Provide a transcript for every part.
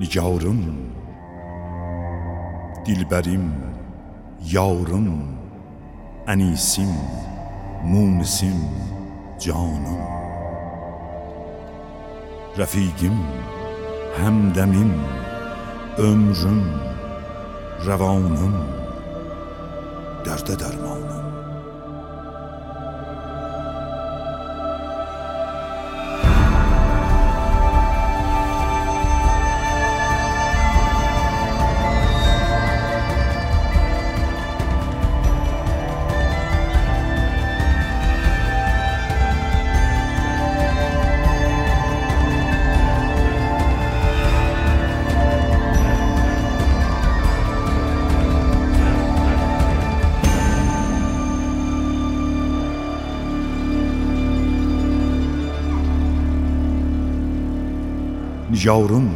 nigarım Dilbərim, yarım, ənisim, munisim, canım. Rəfiqim, həmdəmim, ömrüm, rəvanım, dərdə dərmanım. یارم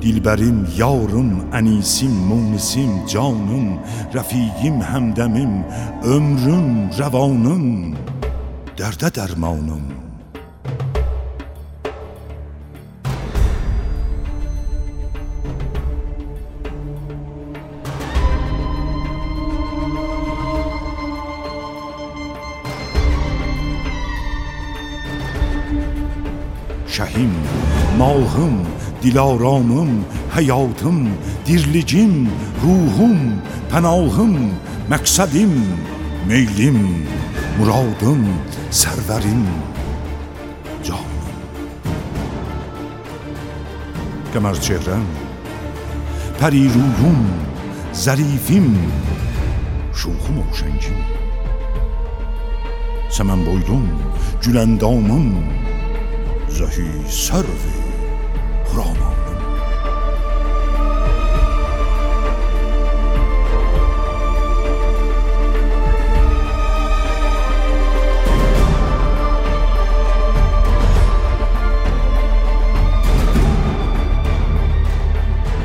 دلبریم یارم انیسیم مونسیم جانم رفیقیم همدمیم ömrüm روانم درده درمانم. şəhim, Nalhım, dilaramım, həyatım, dirlicim, ruhum, pənahım, məqsədim, meylim, muradım, sərvərim, canım. Qəmər çehrəm, pəriruyum, zərifim, şuxum oşəngim. Səmən boylum, gülən damım, zəhi sərvim. خرامانم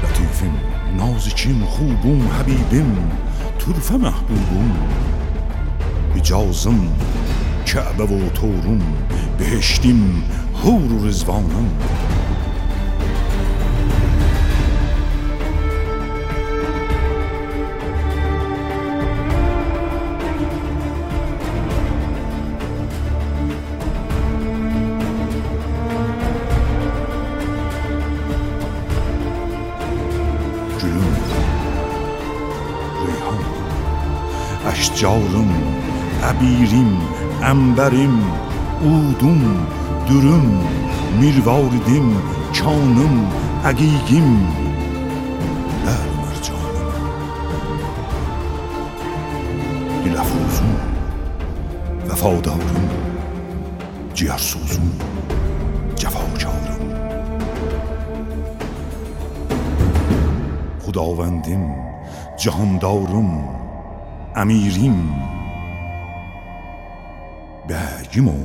لطیفم نازکیم خوبم حبیبم طرفه محبوبم اجازم کعبه و تورم بهشتیم هور و رزوانم آشت جاورم، ابیرم، امبارم، اودم، دورم، میرواردم، چانم، اگیگیم لبرجام. دیل فوزم، وفادارم، جارسوزم، جفاوچاو رم. خداوندیم، جهاندارم əmirim, bəyim o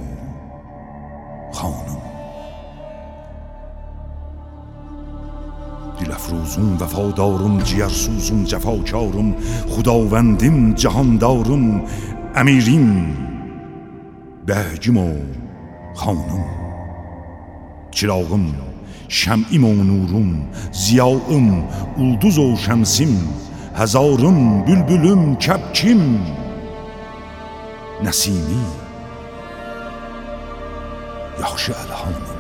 خانم. دل افروزون وفادارم جیرسوزم جفاکارم خداوندیم جهاندارم امیریم. بهجیم و خانم. چراغم شمعیم و نورم زیایم ulduz و şemsim هزارم بلبلم کب نسیمی. یخش الهانم